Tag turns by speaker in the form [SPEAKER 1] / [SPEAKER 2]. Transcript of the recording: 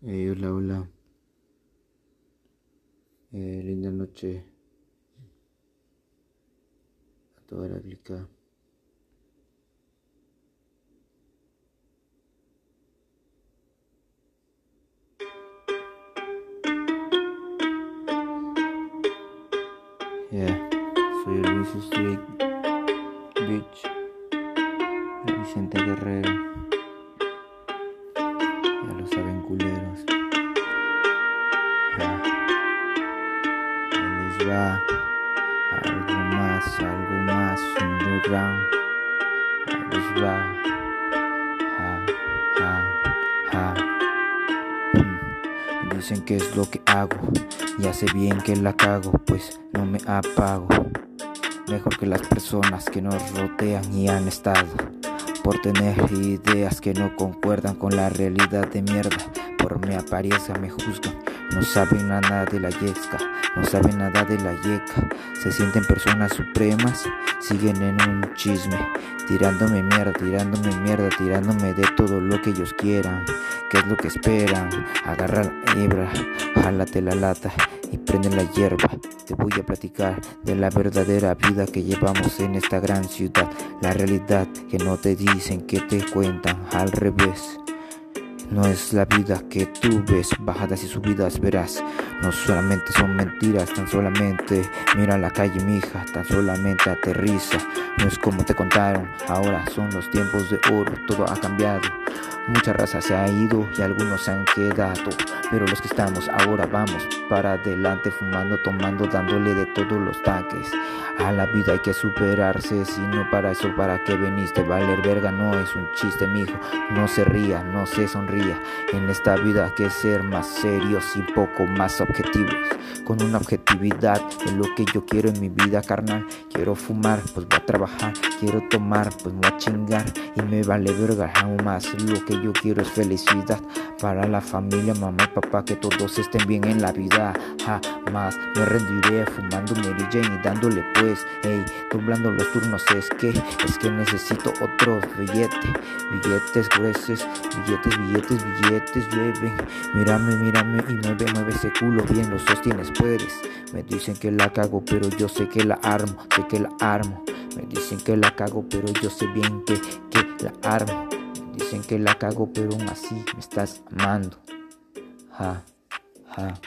[SPEAKER 1] Eh, hola, hola. Eh, linda noche a toda la clica. Yeah, soy Luis Street Beach, Vicente Guerrero. Algo más, algo más underground. Ahí va. Ja, ja, ja. Mm. Dicen que es lo que hago. Ya sé bien que la cago, pues no me apago. Mejor que las personas que nos rodean y han estado. Por tener ideas que no concuerdan con la realidad de mierda. Por mi apariencia me juzgan. No saben nada de la yesca, no saben nada de la yeca. Se sienten personas supremas, siguen en un chisme. Tirándome mierda, tirándome mierda, tirándome de todo lo que ellos quieran. ¿Qué es lo que esperan? Agarra la hebra, jálate la lata y prende la hierba. Te voy a platicar de la verdadera vida que llevamos en esta gran ciudad. La realidad que no te dicen, que te cuentan al revés. No es la vida que tú ves, bajadas y subidas verás. No solamente son mentiras, tan solamente mira la calle, mija, tan solamente aterriza. No es como te contaron, ahora son los tiempos de oro, todo ha cambiado. Mucha raza se ha ido y algunos se han quedado. Pero los que estamos ahora vamos para adelante, fumando, tomando, dándole de todos los tanques. A la vida hay que superarse, si no para eso, ¿para qué veniste? Valer verga no es un chiste, mijo. No se ría, no se sonría. En esta vida hay que ser más serios y poco más objetivos. Con una objetividad en lo que yo quiero en mi vida, carnal. Quiero fumar, pues voy a trabajar. Quiero tomar, pues voy a chingar. Y me vale verga aún más. Lo que yo quiero es felicidad para la familia, mamá y papá, que todos estén bien en la vida. Jamás me rendiré fumando Jane y dándole pues, hey, doblando los turnos. Es que, es que necesito otro billete, billetes gruesos, billetes, billetes, billetes llueven. Mírame, mírame y mueve, mueve ese culo bien, los sostienes, puedes. Me dicen que la cago, pero yo sé que la armo, sé que la armo. Me dicen que la cago, pero yo sé bien que, que la armo. Dicen que la cago, pero aún así me estás amando. Ja, ja.